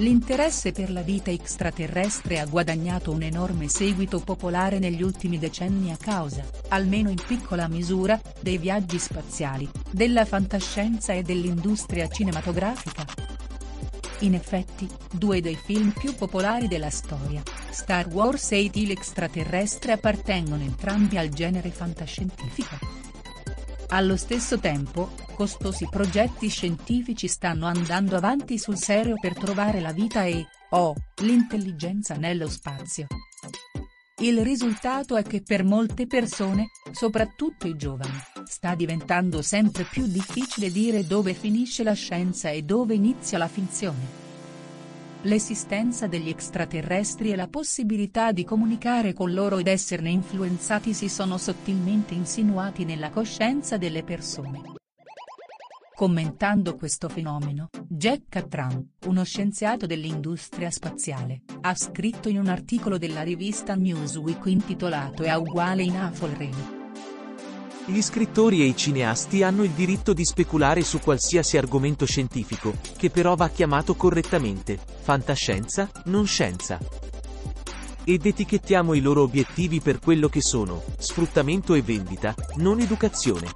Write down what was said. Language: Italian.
L'interesse per la vita extraterrestre ha guadagnato un enorme seguito popolare negli ultimi decenni a causa, almeno in piccola misura, dei viaggi spaziali, della fantascienza e dell'industria cinematografica. In effetti, due dei film più popolari della storia, Star Wars e Il extraterrestre appartengono entrambi al genere fantascientifico. Allo stesso tempo, costosi progetti scientifici stanno andando avanti sul serio per trovare la vita e, oh, l'intelligenza nello spazio. Il risultato è che per molte persone, soprattutto i giovani, sta diventando sempre più difficile dire dove finisce la scienza e dove inizia la finzione. L'esistenza degli extraterrestri e la possibilità di comunicare con loro ed esserne influenzati si sono sottilmente insinuati nella coscienza delle persone. Commentando questo fenomeno, Jack Catran, uno scienziato dell'industria spaziale, ha scritto in un articolo della rivista Newsweek intitolato È uguale in Afolrene. Gli scrittori e i cineasti hanno il diritto di speculare su qualsiasi argomento scientifico, che però va chiamato correttamente, fantascienza, non scienza. Ed etichettiamo i loro obiettivi per quello che sono, sfruttamento e vendita, non educazione.